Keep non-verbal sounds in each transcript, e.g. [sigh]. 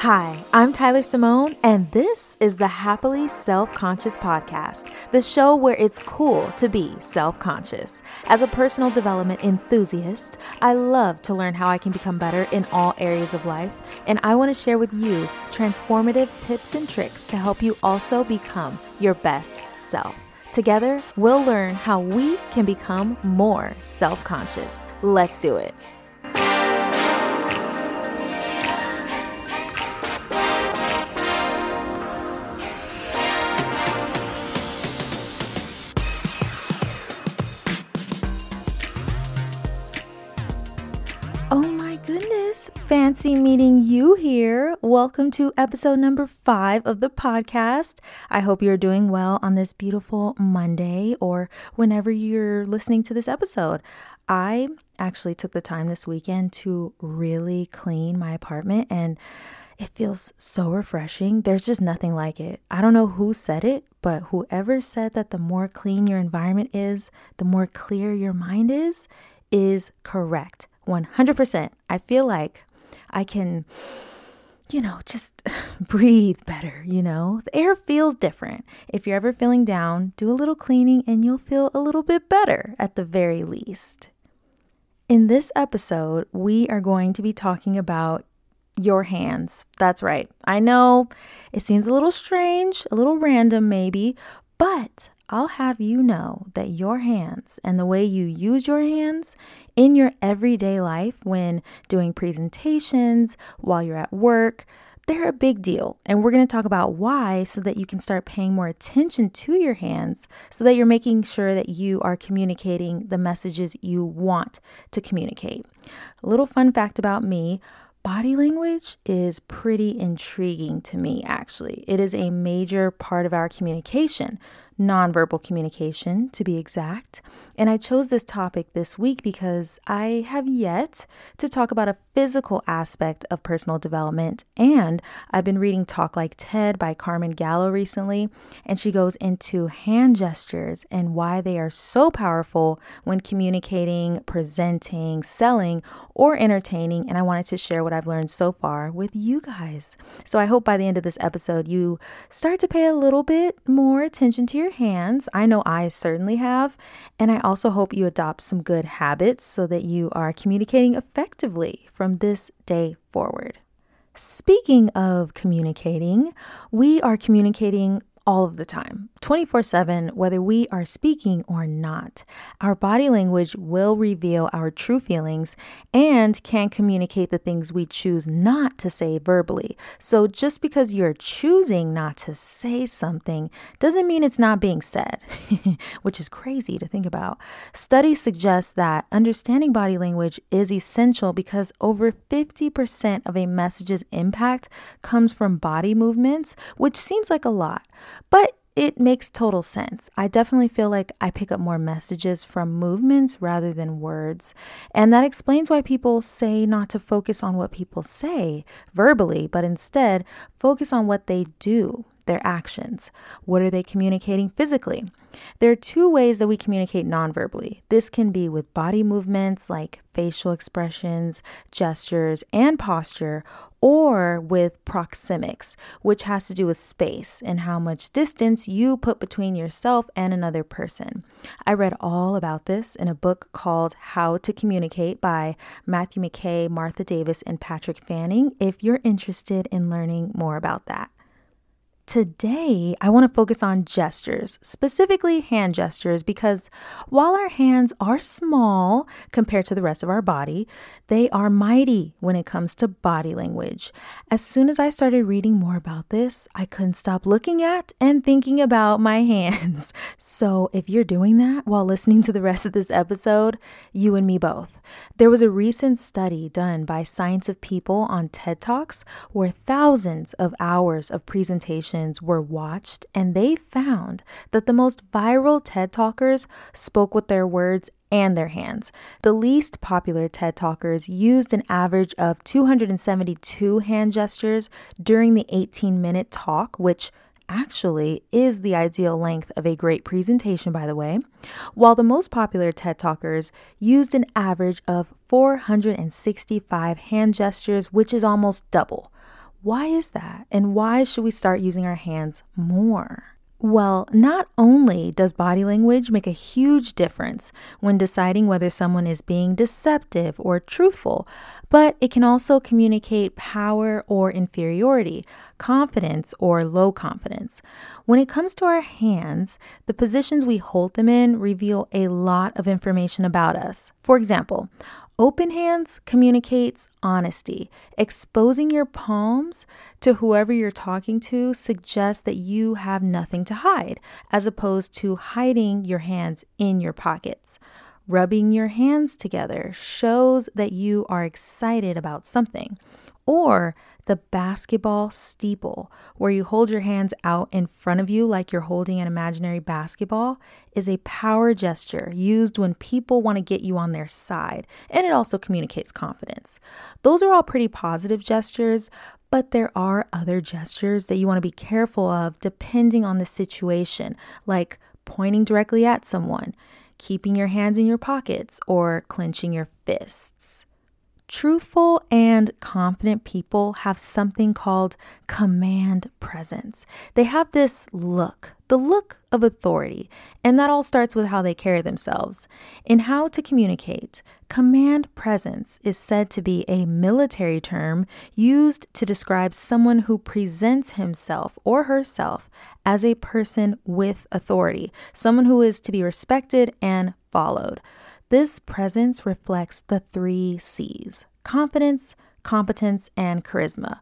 Hi, I'm Tyler Simone, and this is the Happily Self Conscious Podcast, the show where it's cool to be self conscious. As a personal development enthusiast, I love to learn how I can become better in all areas of life, and I want to share with you transformative tips and tricks to help you also become your best self. Together, we'll learn how we can become more self conscious. Let's do it. Fancy meeting you here. Welcome to episode number five of the podcast. I hope you're doing well on this beautiful Monday or whenever you're listening to this episode. I actually took the time this weekend to really clean my apartment and it feels so refreshing. There's just nothing like it. I don't know who said it, but whoever said that the more clean your environment is, the more clear your mind is, is correct. 100%. I feel like I can, you know, just [laughs] breathe better, you know? The air feels different. If you're ever feeling down, do a little cleaning and you'll feel a little bit better at the very least. In this episode, we are going to be talking about your hands. That's right. I know it seems a little strange, a little random maybe, but I'll have you know that your hands and the way you use your hands in your everyday life when doing presentations, while you're at work, they're a big deal. And we're going to talk about why so that you can start paying more attention to your hands so that you're making sure that you are communicating the messages you want to communicate. A little fun fact about me Body language is pretty intriguing to me, actually. It is a major part of our communication, nonverbal communication to be exact. And I chose this topic this week because I have yet to talk about a physical aspect of personal development. And I've been reading Talk Like TED by Carmen Gallo recently, and she goes into hand gestures and why they are so powerful when communicating, presenting, selling, or entertaining. And I wanted to share what I've learned so far with you guys. So I hope by the end of this episode, you start to pay a little bit more attention to your your hands. I know I certainly have. And I also hope you adopt some good habits so that you are communicating effectively from this day forward. Speaking of communicating, we are communicating all of the time, 24 7, whether we are speaking or not. Our body language will reveal our true feelings and can communicate the things we choose not to say verbally. So just because you're choosing not to say something doesn't mean it's not being said, [laughs] which is crazy to think about. Studies suggest that understanding body language is essential because over 50% of a message's impact comes from body movements, which seems like a lot. But it makes total sense. I definitely feel like I pick up more messages from movements rather than words. And that explains why people say not to focus on what people say verbally, but instead focus on what they do their actions. What are they communicating physically? There are two ways that we communicate nonverbally. This can be with body movements like facial expressions, gestures, and posture, or with proxemics, which has to do with space and how much distance you put between yourself and another person. I read all about this in a book called How to Communicate by Matthew McKay, Martha Davis, and Patrick Fanning if you're interested in learning more about that. Today, I want to focus on gestures, specifically hand gestures, because while our hands are small compared to the rest of our body, they are mighty when it comes to body language. As soon as I started reading more about this, I couldn't stop looking at and thinking about my [laughs] hands. So, if you're doing that while listening to the rest of this episode, you and me both. There was a recent study done by Science of People on TED Talks where thousands of hours of presentation were watched, and they found that the most viral TED Talkers spoke with their words and their hands. The least popular TED Talkers used an average of 272 hand gestures during the 18 minute talk, which actually is the ideal length of a great presentation, by the way, while the most popular TED Talkers used an average of 465 hand gestures, which is almost double. Why is that? And why should we start using our hands more? Well, not only does body language make a huge difference when deciding whether someone is being deceptive or truthful, but it can also communicate power or inferiority, confidence or low confidence. When it comes to our hands, the positions we hold them in reveal a lot of information about us. For example, Open hands communicates honesty. Exposing your palms to whoever you're talking to suggests that you have nothing to hide, as opposed to hiding your hands in your pockets. Rubbing your hands together shows that you are excited about something. Or the basketball steeple, where you hold your hands out in front of you like you're holding an imaginary basketball, is a power gesture used when people want to get you on their side, and it also communicates confidence. Those are all pretty positive gestures, but there are other gestures that you want to be careful of depending on the situation, like pointing directly at someone, keeping your hands in your pockets, or clenching your fists. Truthful and confident people have something called command presence. They have this look, the look of authority, and that all starts with how they carry themselves. In how to communicate, command presence is said to be a military term used to describe someone who presents himself or herself as a person with authority, someone who is to be respected and followed. This presence reflects the three C's confidence, competence, and charisma.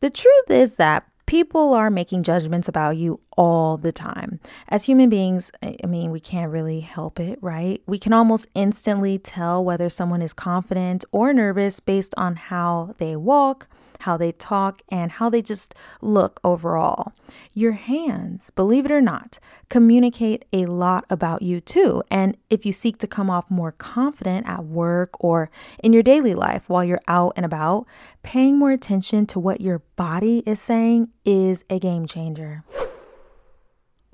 The truth is that people are making judgments about you all the time. As human beings, I mean, we can't really help it, right? We can almost instantly tell whether someone is confident or nervous based on how they walk, how they talk, and how they just look overall. Your hands, believe it or not, communicate a lot about you too. And if you seek to come off more confident at work or in your daily life while you're out and about, paying more attention to what your body is saying is a game changer.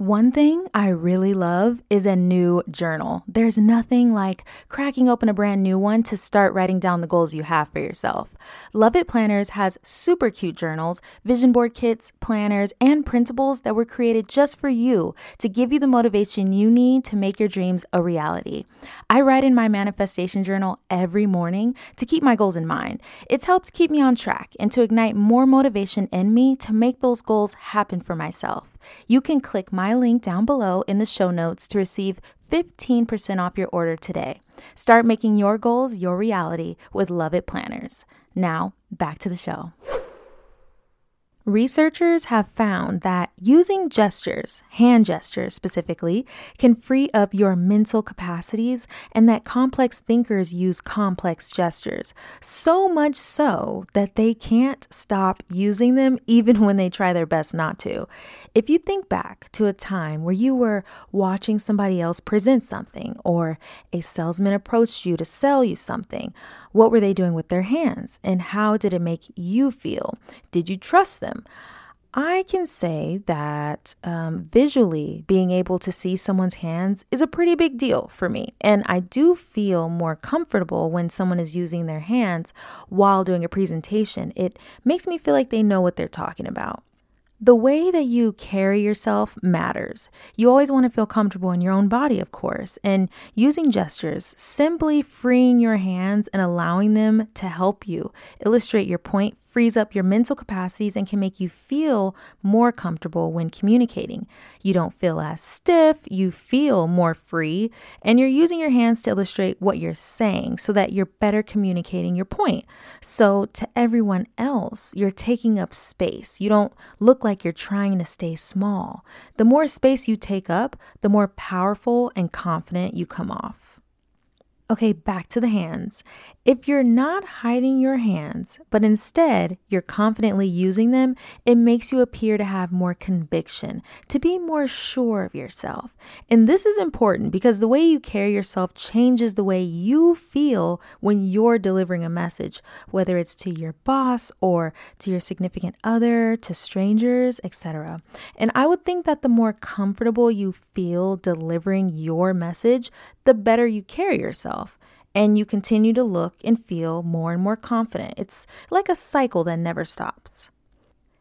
One thing I really love is a new journal. There's nothing like cracking open a brand new one to start writing down the goals you have for yourself. Love It Planners has super cute journals, vision board kits, planners, and printables that were created just for you to give you the motivation you need to make your dreams a reality. I write in my manifestation journal every morning to keep my goals in mind. It's helped keep me on track and to ignite more motivation in me to make those goals happen for myself you can click my link down below in the show notes to receive 15% off your order today. Start making your goals your reality with Love It Planners. Now, back to the show. Researchers have found that using gestures, hand gestures specifically, can free up your mental capacities and that complex thinkers use complex gestures. So much so that they can't stop using them [laughs] even when they try their best not to. If you think back to a time where you were watching somebody else present something or a salesman approached you to sell you something, what were they doing with their hands and how did it make you feel? Did you trust them? I can say that um, visually being able to see someone's hands is a pretty big deal for me. And I do feel more comfortable when someone is using their hands while doing a presentation. It makes me feel like they know what they're talking about. The way that you carry yourself matters. You always want to feel comfortable in your own body, of course, and using gestures, simply freeing your hands and allowing them to help you illustrate your point frees up your mental capacities and can make you feel more comfortable when communicating. You don't feel as stiff, you feel more free, and you're using your hands to illustrate what you're saying so that you're better communicating your point. So, to everyone else, you're taking up space. You don't look like you're trying to stay small. The more space you take up, the more powerful and confident you come off. Okay, back to the hands. If you're not hiding your hands, but instead you're confidently using them, it makes you appear to have more conviction, to be more sure of yourself. And this is important because the way you carry yourself changes the way you feel when you're delivering a message, whether it's to your boss or to your significant other, to strangers, etc. And I would think that the more comfortable you feel delivering your message, the better you carry yourself. And you continue to look and feel more and more confident. It's like a cycle that never stops.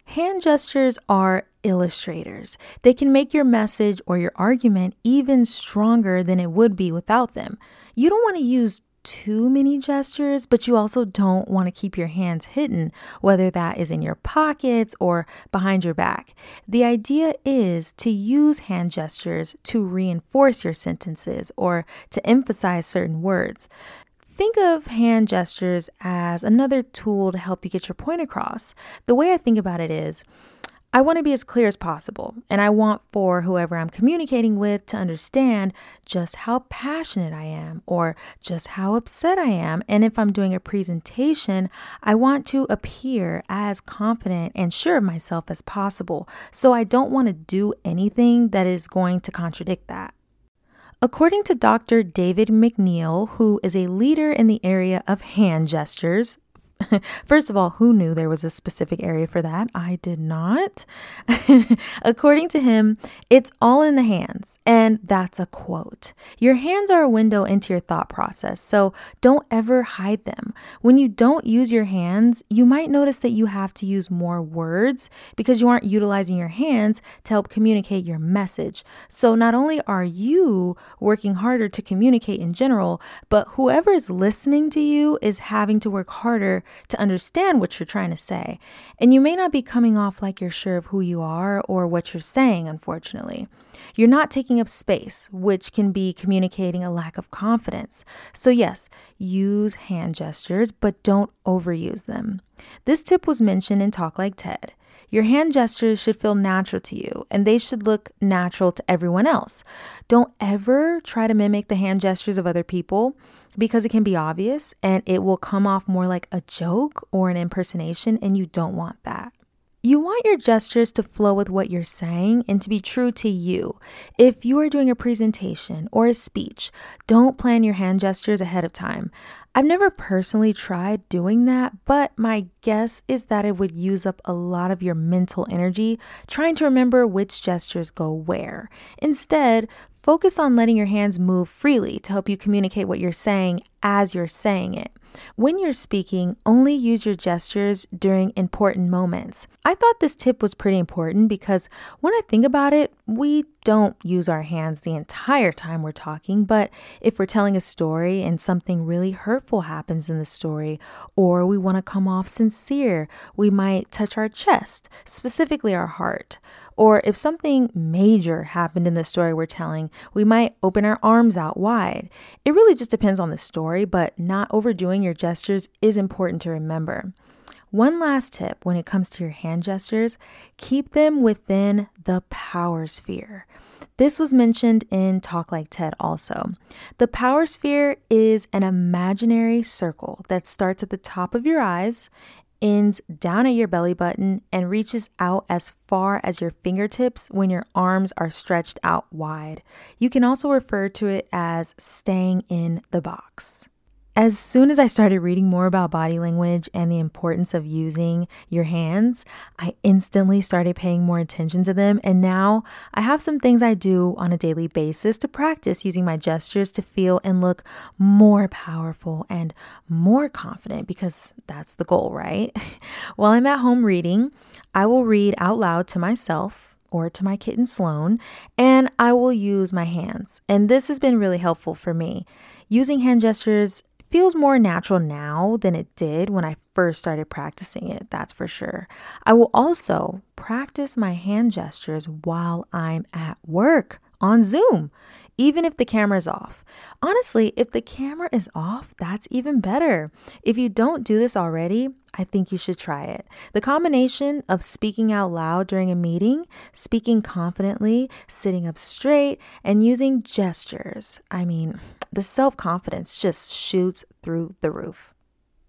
Hand gestures are illustrators. They can make your message or your argument even stronger than it would be without them. You don't want to use too many gestures, but you also don't want to keep your hands hidden, whether that is in your pockets or behind your back. The idea is to use hand gestures to reinforce your sentences or to emphasize certain words. Think of hand gestures as another tool to help you get your point across. The way I think about it is, I want to be as clear as possible, and I want for whoever I'm communicating with to understand just how passionate I am or just how upset I am. And if I'm doing a presentation, I want to appear as confident and sure of myself as possible. So I don't want to do anything that is going to contradict that. According to Dr. David McNeill, who is a leader in the area of hand gestures, [laughs] First of all, who knew there was a specific area for that? I did not. [laughs] According to him, it's all in the hands. And that's a quote. Your hands are a window into your thought process, so don't ever hide them. When you don't use your hands, you might notice that you have to use more words because you aren't utilizing your hands to help communicate your message. So not only are you working harder to communicate in general, but whoever is listening to you is having to work harder to understand what you're trying to say. And you may not be coming off like you're sure of who you are or what you're saying, unfortunately. You're not taking up space, which can be communicating a lack of confidence. So, yes, use hand gestures, but don't overuse them. This tip was mentioned in Talk Like TED. Your hand gestures should feel natural to you and they should look natural to everyone else. Don't ever try to mimic the hand gestures of other people because it can be obvious and it will come off more like a joke or an impersonation, and you don't want that. You want your gestures to flow with what you're saying and to be true to you. If you are doing a presentation or a speech, don't plan your hand gestures ahead of time. I've never personally tried doing that, but my guess is that it would use up a lot of your mental energy trying to remember which gestures go where. Instead, focus on letting your hands move freely to help you communicate what you're saying as you're saying it. When you're speaking, only use your gestures during important moments. I thought this tip was pretty important because when I think about it, we don't use our hands the entire time we're talking, but if we're telling a story and something really hurtful happens in the story, or we want to come off sincere, we might touch our chest, specifically our heart. Or if something major happened in the story we're telling, we might open our arms out wide. It really just depends on the story, but not overdoing your gestures is important to remember. One last tip when it comes to your hand gestures keep them within the power sphere. This was mentioned in Talk Like TED also. The power sphere is an imaginary circle that starts at the top of your eyes, ends down at your belly button, and reaches out as far as your fingertips when your arms are stretched out wide. You can also refer to it as staying in the box. As soon as I started reading more about body language and the importance of using your hands, I instantly started paying more attention to them. And now I have some things I do on a daily basis to practice using my gestures to feel and look more powerful and more confident because that's the goal, right? [laughs] While I'm at home reading, I will read out loud to myself or to my kitten Sloan, and I will use my hands. And this has been really helpful for me. Using hand gestures feels more natural now than it did when I first started practicing it, that's for sure. I will also practice my hand gestures while I'm at work on Zoom even if the camera is off. Honestly, if the camera is off, that's even better. If you don't do this already, I think you should try it. The combination of speaking out loud during a meeting, speaking confidently, sitting up straight, and using gestures. I mean, the self confidence just shoots through the roof.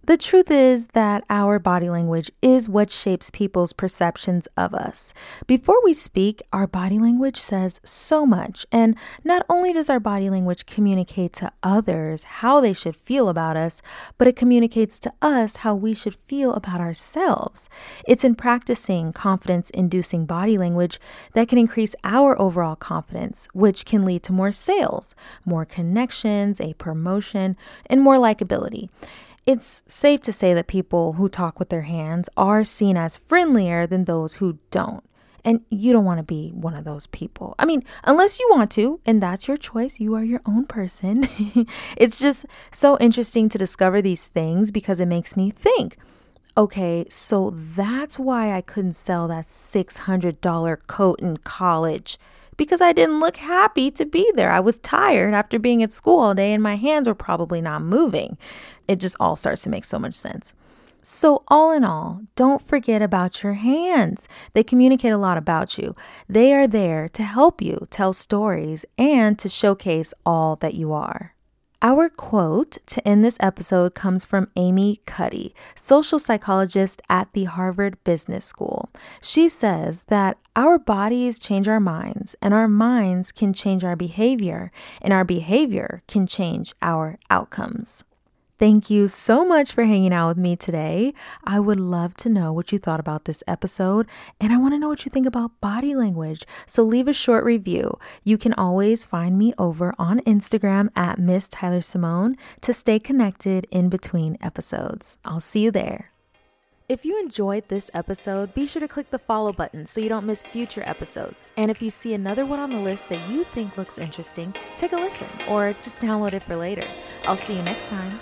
The truth is that our body language is what shapes people's perceptions of us. Before we speak, our body language says so much. And not only does our body language communicate to others how they should feel about us, but it communicates to us how we should feel about ourselves. It's in practicing confidence inducing body language that can increase our overall confidence, which can lead to more sales, more connections, a promotion, and more likability. It's safe to say that people who talk with their hands are seen as friendlier than those who don't. And you don't want to be one of those people. I mean, unless you want to, and that's your choice, you are your own person. [laughs] it's just so interesting to discover these things because it makes me think okay, so that's why I couldn't sell that $600 coat in college because I didn't look happy to be there. I was tired after being at school all day and my hands were probably not moving. It just all starts to make so much sense. So, all in all, don't forget about your hands. They communicate a lot about you. They are there to help you tell stories and to showcase all that you are. Our quote to end this episode comes from Amy Cuddy, social psychologist at the Harvard Business School. She says that our bodies change our minds, and our minds can change our behavior, and our behavior can change our outcomes. Thank you so much for hanging out with me today. I would love to know what you thought about this episode, and I want to know what you think about body language. So leave a short review. You can always find me over on Instagram at Miss Tyler Simone to stay connected in between episodes. I'll see you there. If you enjoyed this episode, be sure to click the follow button so you don't miss future episodes. And if you see another one on the list that you think looks interesting, take a listen or just download it for later. I'll see you next time.